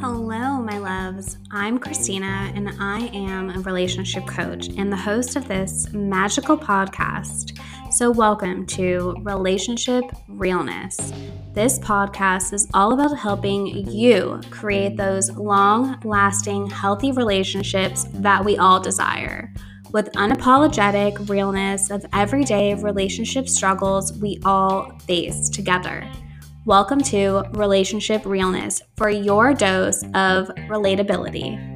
Hello, my loves. I'm Christina, and I am a relationship coach and the host of this magical podcast. So, welcome to Relationship Realness. This podcast is all about helping you create those long lasting, healthy relationships that we all desire with unapologetic realness of everyday relationship struggles we all face together. Welcome to Relationship Realness for your dose of relatability.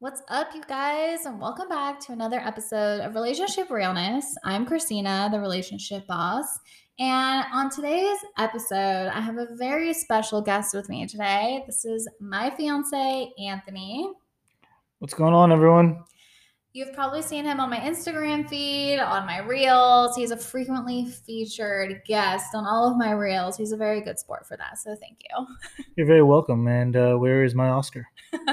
What's up, you guys, and welcome back to another episode of Relationship Realness. I'm Christina, the relationship boss, and on today's episode, I have a very special guest with me today. This is my fiance, Anthony. What's going on, everyone? You've probably seen him on my Instagram feed, on my reels. He's a frequently featured guest on all of my reels. He's a very good sport for that. So thank you. You're very welcome. And uh, where is my Oscar?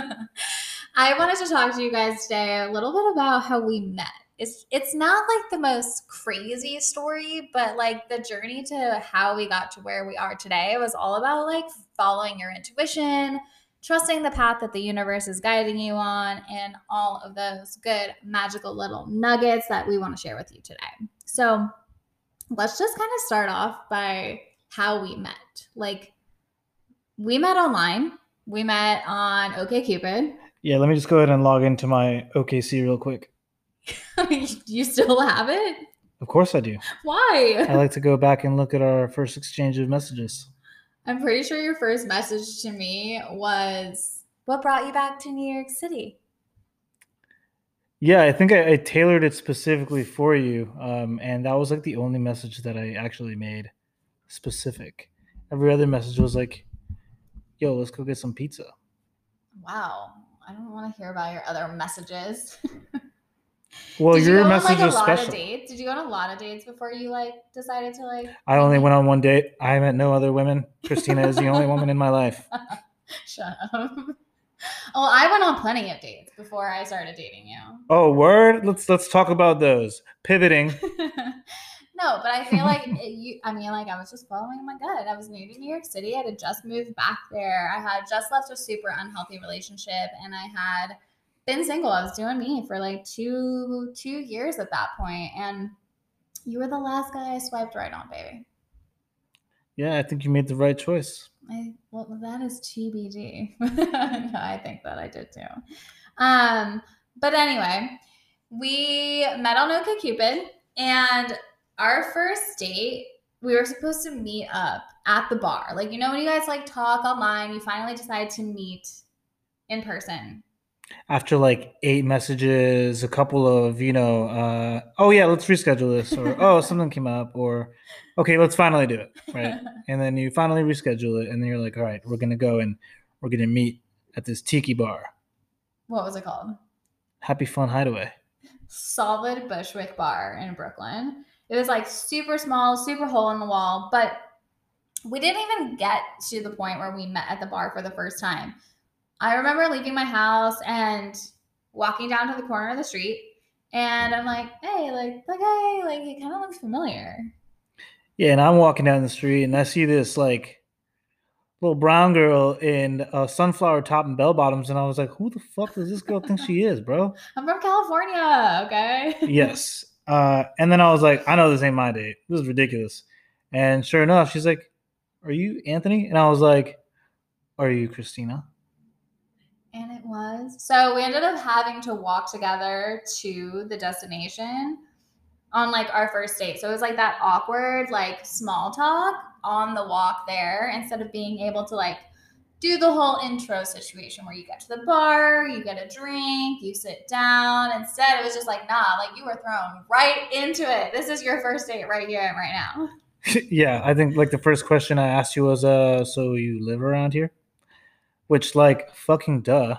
I wanted to talk to you guys today a little bit about how we met. It's it's not like the most crazy story, but like the journey to how we got to where we are today was all about like following your intuition, trusting the path that the universe is guiding you on, and all of those good, magical little nuggets that we want to share with you today. So let's just kind of start off by how we met. Like, we met online, we met on OKCupid. Yeah, let me just go ahead and log into my OKC real quick. you still have it? Of course I do. Why? I like to go back and look at our first exchange of messages. I'm pretty sure your first message to me was what brought you back to New York City? Yeah, I think I, I tailored it specifically for you. Um, and that was like the only message that I actually made specific. Every other message was like, yo, let's go get some pizza. Wow. I don't want to hear about your other messages. Well, Did you your on, message like, a is lot special. of dates? Did you go on a lot of dates before you like decided to like? I only went on one date. I met no other women. Christina is the only woman in my life. Shut up. Well, I went on plenty of dates before I started dating you. Oh, word. Let's let's talk about those. Pivoting. no, but I feel like it, you. I mean, like I was just following my gut. I was new to New York City. I had just moved back there. I had just left a super unhealthy relationship, and I had been single. I was doing me for like two two years at that point, and you were the last guy I swiped right on, baby. Yeah, I think you made the right choice. I well, that is TBD. no, I think that I did too. Um, but anyway, we met on OkCupid, and our first date, we were supposed to meet up at the bar. Like you know when you guys like talk online, you finally decide to meet in person. After like eight messages, a couple of, you know, uh, oh yeah, let's reschedule this, or oh, something came up, or okay, let's finally do it. Right. And then you finally reschedule it, and then you're like, all right, we're gonna go and we're gonna meet at this tiki bar. what was it called? Happy Fun Hideaway. Solid Bushwick Bar in Brooklyn. It was like super small, super hole in the wall, but we didn't even get to the point where we met at the bar for the first time. I remember leaving my house and walking down to the corner of the street, and I'm like, hey, like, like, hey, like, it kind of looks familiar. Yeah, and I'm walking down the street and I see this like little brown girl in a sunflower top and bell bottoms, and I was like, who the fuck does this girl think she is, bro? I'm from California, okay? yes. Uh, and then I was like, I know this ain't my date. This is ridiculous. And sure enough, she's like, Are you Anthony? And I was like, Are you Christina? And it was. So we ended up having to walk together to the destination on like our first date. So it was like that awkward, like small talk on the walk there instead of being able to like do the whole intro situation where you get to the bar, you get a drink, you sit down. Instead, it was just like, nah, like you were thrown right into it. This is your first date right here and right now. yeah, I think like the first question I asked you was, uh, so you live around here? Which like fucking duh.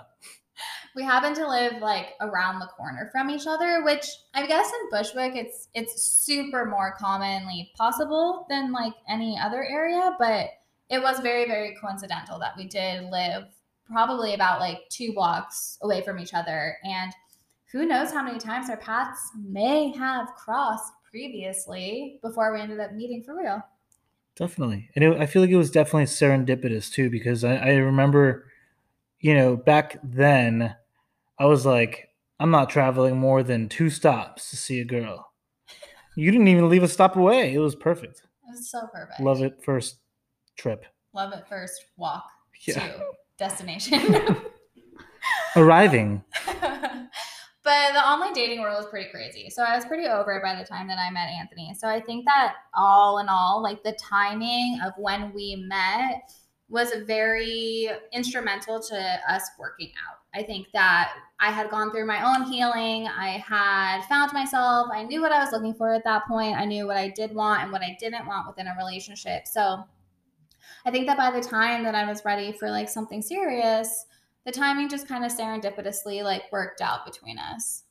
we happen to live like around the corner from each other which i guess in bushwick it's it's super more commonly possible than like any other area but it was very very coincidental that we did live probably about like two blocks away from each other and who knows how many times our paths may have crossed previously before we ended up meeting for real. Definitely. And it, I feel like it was definitely serendipitous too, because I, I remember, you know, back then I was like, I'm not traveling more than two stops to see a girl. You didn't even leave a stop away. It was perfect. It was so perfect. Love it first trip. Love it first walk yeah. to destination. Arriving. but the online dating world is pretty crazy. So I was pretty over it by the time that I met Anthony. So I think that all in all, like the timing of when we met was very instrumental to us working out. I think that I had gone through my own healing. I had found myself. I knew what I was looking for at that point. I knew what I did want and what I didn't want within a relationship. So I think that by the time that I was ready for like something serious, the timing just kind of serendipitously like worked out between us.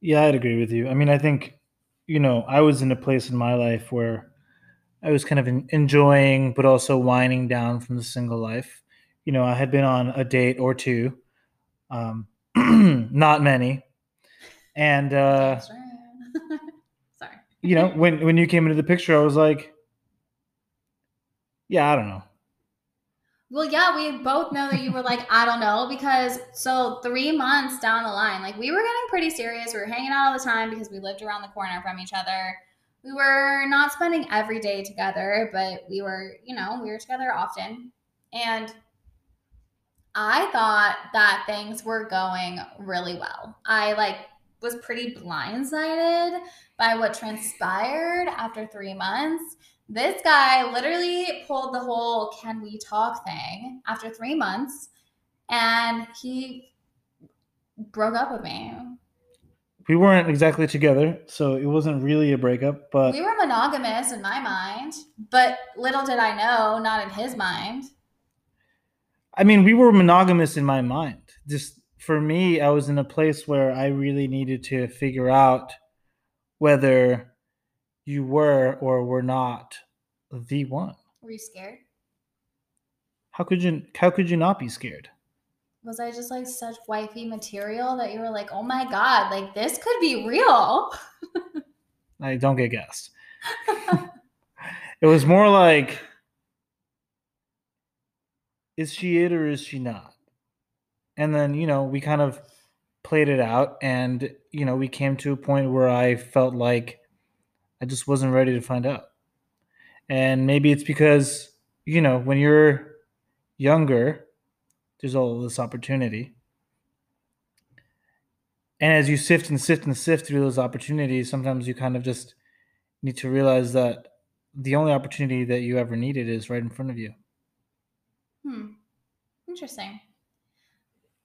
Yeah, I'd agree with you. I mean, I think, you know, I was in a place in my life where I was kind of enjoying, but also winding down from the single life. You know, I had been on a date or two, um, not many, and uh, sorry. you know, when when you came into the picture, I was like, yeah, I don't know. Well, yeah, we both know that you were like, I don't know, because so three months down the line, like we were getting pretty serious. We were hanging out all the time because we lived around the corner from each other. We were not spending every day together, but we were, you know, we were together often. And I thought that things were going really well. I like was pretty blindsided by what transpired after three months. This guy literally pulled the whole can we talk thing after three months and he broke up with me. We weren't exactly together, so it wasn't really a breakup, but we were monogamous in my mind, but little did I know, not in his mind. I mean, we were monogamous in my mind. Just for me, I was in a place where I really needed to figure out whether you were or were not the one. Were you scared? How could you how could you not be scared? Was I just like such wifey material that you were like, oh my god, like this could be real? I don't get gassed. it was more like is she it or is she not? And then, you know, we kind of played it out and, you know, we came to a point where I felt like I just wasn't ready to find out. And maybe it's because, you know, when you're younger, there's all this opportunity. And as you sift and sift and sift through those opportunities, sometimes you kind of just need to realize that the only opportunity that you ever needed is right in front of you. Hmm. Interesting.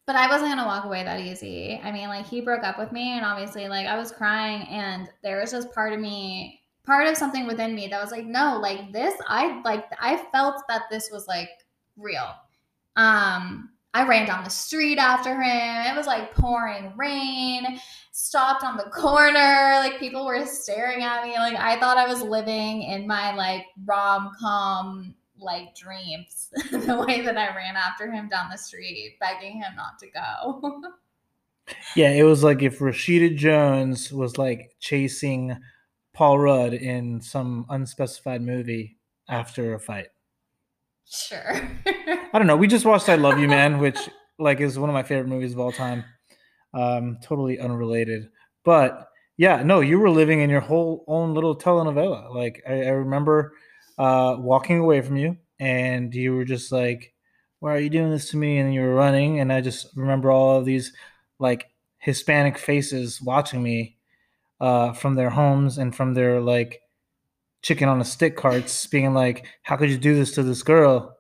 But I wasn't gonna walk away that easy. I mean, like he broke up with me, and obviously, like I was crying, and there was just part of me part of something within me that was like, no, like this, I like, I felt that this was like real. Um, I ran down the street after him. It was like pouring rain. Stopped on the corner. Like people were staring at me. Like I thought I was living in my like rom com like dreams. the way that I ran after him down the street, begging him not to go. yeah, it was like if Rashida Jones was like chasing Paul Rudd in some unspecified movie after a fight. Sure. I don't know. We just watched I Love You Man, which like is one of my favorite movies of all time. Um, totally unrelated. But yeah, no, you were living in your whole own little telenovela. Like I, I remember uh, walking away from you and you were just like, why are you doing this to me? And you were running. And I just remember all of these like Hispanic faces watching me uh, from their homes and from their like chicken on a stick carts being like how could you do this to this girl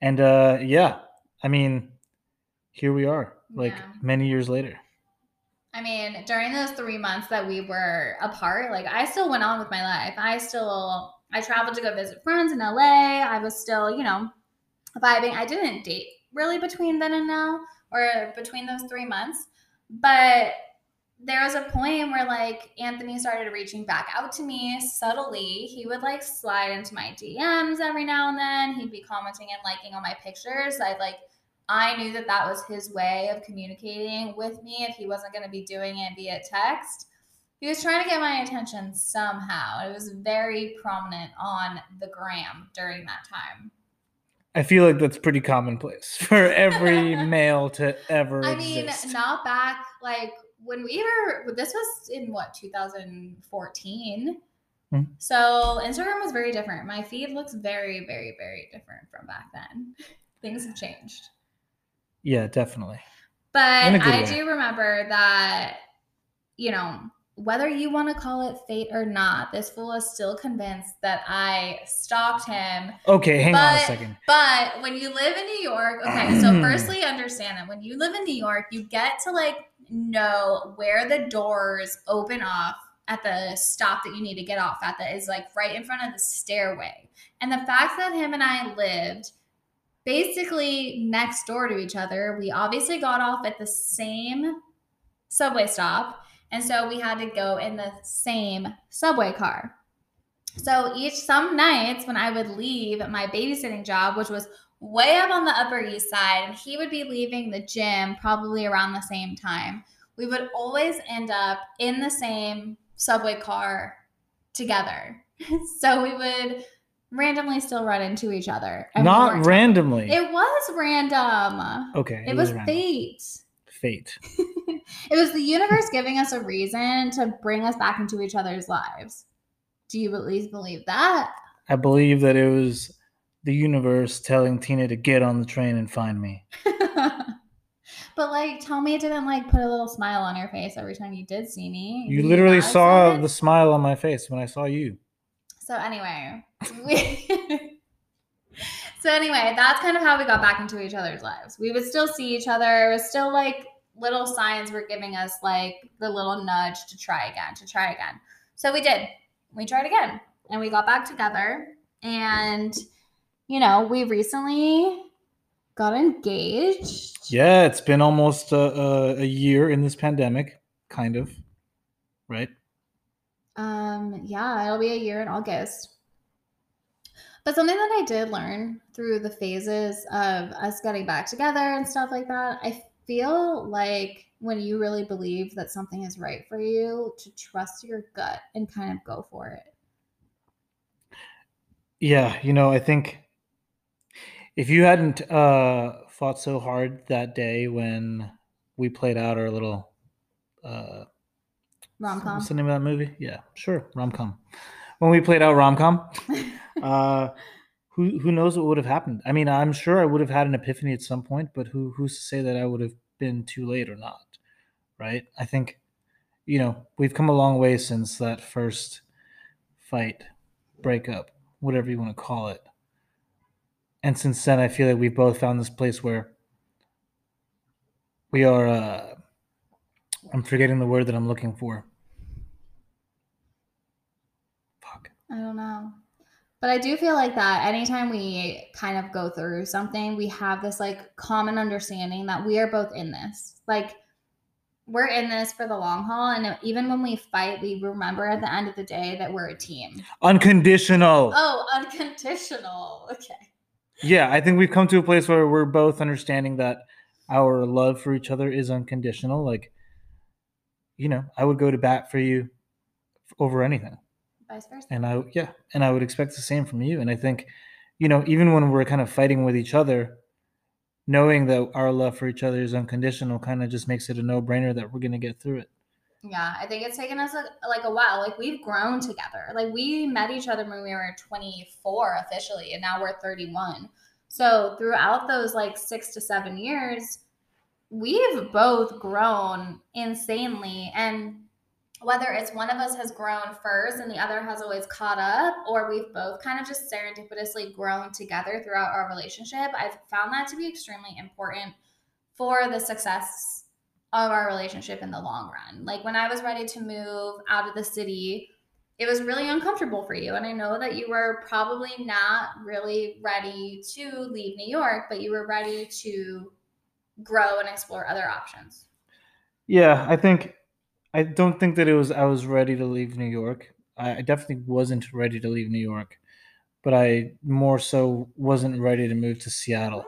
and uh yeah i mean here we are like yeah. many years later i mean during those three months that we were apart like i still went on with my life i still i traveled to go visit friends in la i was still you know vibing i didn't date really between then and now or between those three months but there was a point where like Anthony started reaching back out to me subtly. He would like slide into my DMs every now and then. He'd be commenting and liking on my pictures. I'd like I knew that that was his way of communicating with me if he wasn't going to be doing it via text. He was trying to get my attention somehow. It was very prominent on the gram during that time. I feel like that's pretty commonplace for every male to ever I mean, exist. not back like when we were, this was in what, 2014? Hmm. So Instagram was very different. My feed looks very, very, very different from back then. Things have changed. yeah, definitely. But In a good I way. do remember that, you know, whether you want to call it fate or not, this fool is still convinced that I stalked him. Okay, hang on a second. But when you live in New York, okay, so firstly, understand that when you live in New York, you get to like know where the doors open off at the stop that you need to get off at that is like right in front of the stairway. And the fact that him and I lived basically next door to each other, we obviously got off at the same subway stop. And so we had to go in the same subway car. So each some nights when I would leave my babysitting job, which was way up on the Upper East Side, and he would be leaving the gym probably around the same time, we would always end up in the same subway car together. so we would randomly still run into each other. Not randomly. It was random. okay, It, was, random. fate. Fate. It was the universe giving us a reason to bring us back into each other's lives. Do you at least believe that? I believe that it was the universe telling Tina to get on the train and find me. but like, tell me it didn't like put a little smile on your face every time you did see me. You Were literally saw the smile on my face when I saw you. So anyway, we. so anyway, that's kind of how we got back into each other's lives. We would still see each other. It was still like little signs were giving us like the little nudge to try again, to try again. So we did. We tried again, and we got back together. And you know, we recently got engaged. Yeah, it's been almost a, a, a year in this pandemic, kind of. Right? Um, yeah, it'll be a year in August. But something that I did learn through the phases of us getting back together and stuff like that, I feel like when you really believe that something is right for you, to trust your gut and kind of go for it. Yeah, you know, I think if you hadn't uh, fought so hard that day when we played out our little uh, Rom com. What's the name of that movie? Yeah, sure, rom com. When we played out rom com, uh, who who knows what would have happened? I mean, I'm sure I would have had an epiphany at some point, but who who's to say that I would have been too late or not? Right? I think, you know, we've come a long way since that first fight, breakup, whatever you want to call it. And since then, I feel like we've both found this place where we are. Uh, I'm forgetting the word that I'm looking for. Fuck. I don't know. But I do feel like that anytime we kind of go through something, we have this like common understanding that we are both in this. Like we're in this for the long haul. And even when we fight, we remember at the end of the day that we're a team. Unconditional. Oh, unconditional. Okay. Yeah, I think we've come to a place where we're both understanding that our love for each other is unconditional. Like, you know, I would go to bat for you over anything. Vice versa. And I, yeah, and I would expect the same from you. And I think, you know, even when we're kind of fighting with each other, knowing that our love for each other is unconditional kind of just makes it a no brainer that we're going to get through it. Yeah, I think it's taken us a, like a while. Like we've grown together. Like we met each other when we were 24 officially, and now we're 31. So throughout those like six to seven years, we've both grown insanely. And whether it's one of us has grown first and the other has always caught up, or we've both kind of just serendipitously grown together throughout our relationship, I've found that to be extremely important for the success of our relationship in the long run. Like when I was ready to move out of the city, it was really uncomfortable for you. And I know that you were probably not really ready to leave New York, but you were ready to grow and explore other options. Yeah, I think I don't think that it was I was ready to leave New York. I, I definitely wasn't ready to leave New York, but I more so wasn't ready to move to Seattle.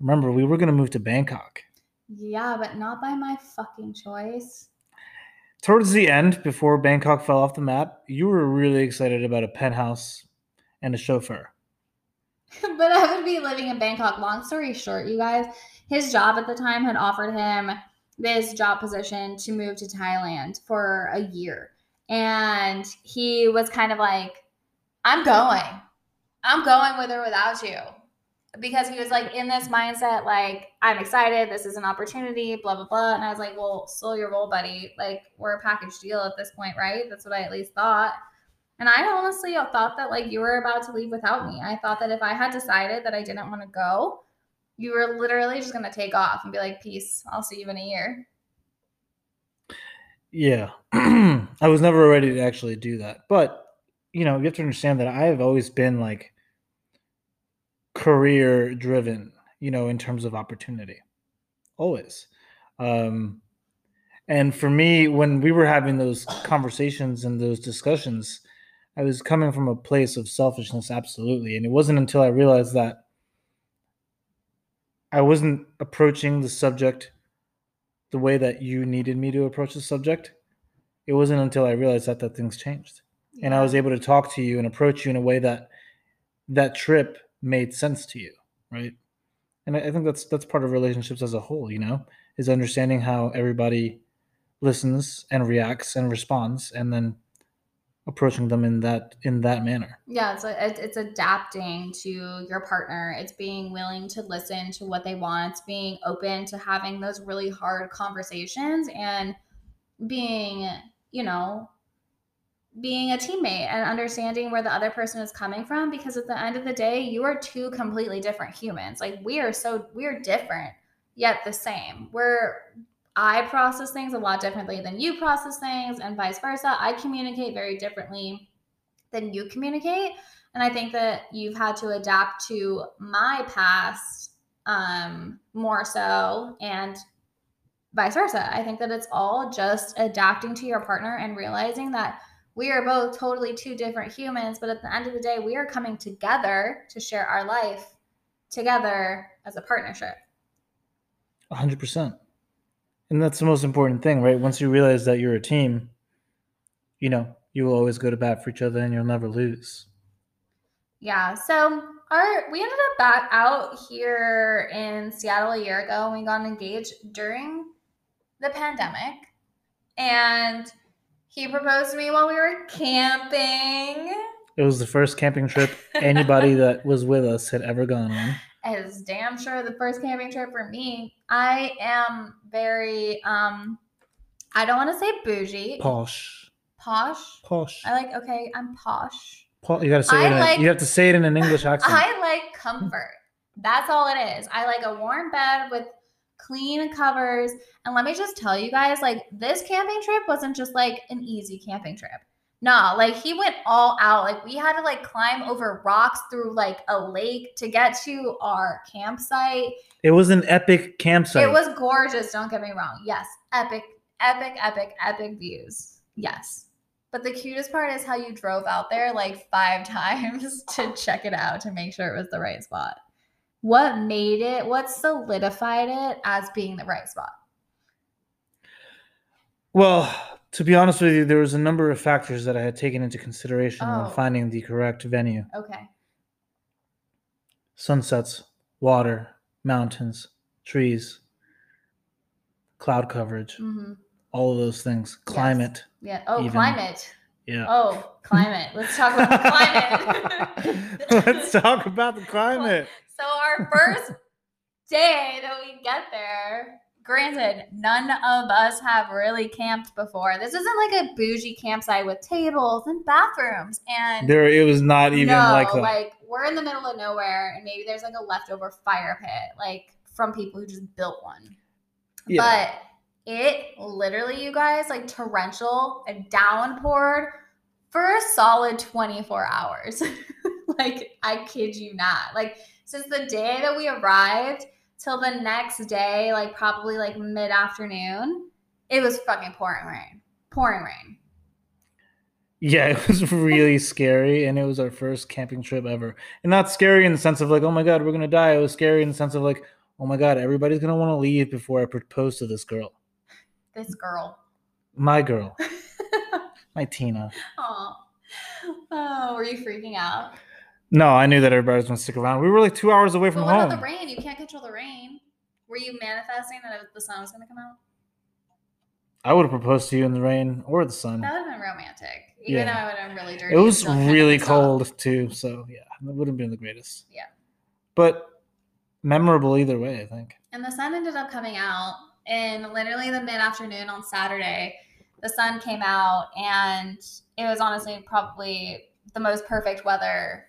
Remember, we were going to move to Bangkok. Yeah, but not by my fucking choice. Towards the end, before Bangkok fell off the map, you were really excited about a penthouse and a chauffeur. but I would be living in Bangkok. Long story short, you guys, his job at the time had offered him this job position to move to Thailand for a year. And he was kind of like, I'm going. I'm going with or without you. Because he was like in this mindset, like, I'm excited. This is an opportunity, blah, blah, blah. And I was like, well, slow your roll, buddy. Like, we're a package deal at this point, right? That's what I at least thought. And I honestly thought that like you were about to leave without me. I thought that if I had decided that I didn't want to go, you were literally just going to take off and be like, peace, I'll see you in a year. Yeah. I was never ready to actually do that. But, you know, you have to understand that I have always been like career driven, you know, in terms of opportunity. Always. Um, and for me, when we were having those conversations and those discussions, I was coming from a place of selfishness, absolutely. And it wasn't until I realized that I wasn't approaching the subject the way that you needed me to approach the subject. It wasn't until I realized that that things changed. And I was able to talk to you and approach you in a way that that trip made sense to you, right? And I think that's that's part of relationships as a whole, you know, is understanding how everybody listens and reacts and responds and then approaching them in that in that manner. Yeah it's a, it's adapting to your partner. It's being willing to listen to what they want. It's being open to having those really hard conversations and being you know being a teammate and understanding where the other person is coming from because at the end of the day you are two completely different humans. Like we are so we're different yet the same. We're I process things a lot differently than you process things, and vice versa. I communicate very differently than you communicate. And I think that you've had to adapt to my past um, more so, and vice versa. I think that it's all just adapting to your partner and realizing that we are both totally two different humans, but at the end of the day, we are coming together to share our life together as a partnership. 100%. And that's the most important thing, right? Once you realize that you're a team, you know, you will always go to bat for each other and you'll never lose. Yeah. So our we ended up back out here in Seattle a year ago and we got engaged during the pandemic. And he proposed to me while we were camping. It was the first camping trip anybody that was with us had ever gone on is damn sure the first camping trip for me. I am very um I don't want to say bougie. Posh. Posh. Posh. I like okay, I'm posh. Po- you gotta say I it. Like, a, you have to say it in an English accent. I like comfort. That's all it is. I like a warm bed with clean covers. And let me just tell you guys, like this camping trip wasn't just like an easy camping trip. Nah, like he went all out. Like we had to like climb over rocks through like a lake to get to our campsite. It was an epic campsite. It was gorgeous, don't get me wrong. Yes, epic, epic, epic, epic views. Yes. But the cutest part is how you drove out there like five times to check it out to make sure it was the right spot. What made it, what solidified it as being the right spot? Well, to be honest with you, there was a number of factors that I had taken into consideration oh. when finding the correct venue. Okay. Sunsets, water, mountains, trees, cloud coverage, mm-hmm. all of those things. Climate. Yes. Yeah. Oh, even. climate. Yeah. Oh, climate. Let's talk about the climate. Let's talk about the climate. So our first day that we get there, granted, none of us have really camped before. This isn't like a bougie campsite with tables and bathrooms and there it was not even no, like that. Like we're in the middle of nowhere and maybe there's like a leftover fire pit, like from people who just built one. Yeah. But it literally, you guys, like torrential and downpoured for a solid 24 hours. like, I kid you not. Like, since the day that we arrived, till the next day, like probably like mid afternoon, it was fucking pouring rain. Pouring rain. Yeah, it was really scary, and it was our first camping trip ever. And not scary in the sense of like, oh my god, we're gonna die. It was scary in the sense of like, oh my god, everybody's gonna want to leave before I propose to this girl, This girl. my girl, my Tina. Aw. Oh, were you freaking out? No, I knew that everybody was gonna stick around. We were like two hours away from But what home. about the rain? You can't control the rain. Were you manifesting that the sun was going to come out? I would have proposed to you in the rain or the sun. That would have been romantic. Even Yeah. though I would have been really dirty. It was still kind of really cold too, so yeah, it wouldn't have been the greatest. Yeah. But memorable either way, I think. And the sun ended up coming out in literally the mid afternoon on Saturday. The sun came out, and it was honestly probably the most perfect weather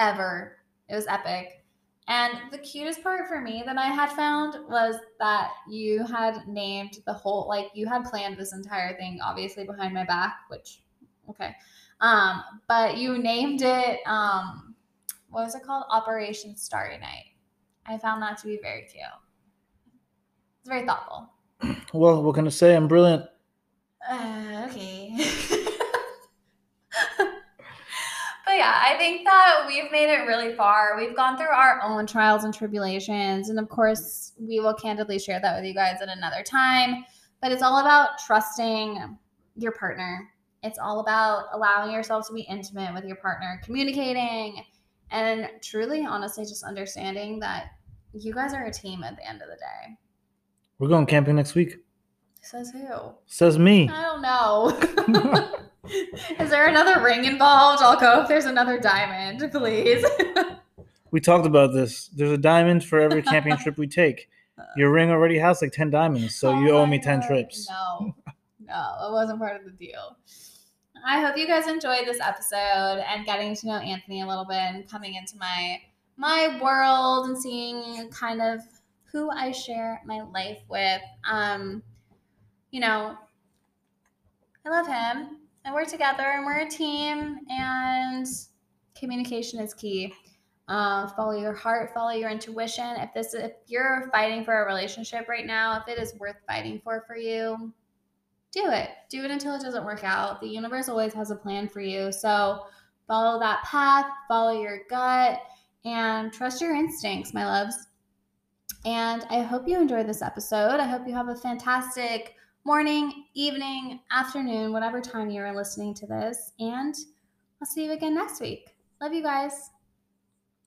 ever. It was epic. And the cutest part for me that I had found was that you had named the whole, like, you had planned this entire thing, obviously behind my back, which, okay. Um, but you named it, um, what was it called? Operation Starry Night. I found that to be very cute. It's very thoughtful. Well, what can I say? I'm brilliant. Uh, okay. yeah, I think that we've made it really far. We've gone through our own trials and tribulations. And of course, we will candidly share that with you guys at another time. But it's all about trusting your partner. It's all about allowing yourself to be intimate with your partner, communicating, and truly, honestly, just understanding that you guys are a team at the end of the day. We're going camping next week. Says who? Says me. I don't know. Is there another ring involved? I'll go if there's another diamond, please. We talked about this. There's a diamond for every camping trip we take. Your ring already has like 10 diamonds, so you Oh owe me 10 God. trips. No, no, it wasn't part of the deal. I hope you guys enjoyed this episode and getting to know Anthony a little bit and coming into my my world and seeing kind of who I share my life with. Um, you know, I love him and we're together and we're a team and communication is key. Uh, follow your heart, follow your intuition. If this, if you're fighting for a relationship right now, if it is worth fighting for for you, do it. Do it until it doesn't work out. The universe always has a plan for you. So follow that path, follow your gut, and trust your instincts, my loves. And I hope you enjoyed this episode. I hope you have a fantastic morning, evening, afternoon, whatever time you are listening to this. And I'll see you again next week. Love you guys.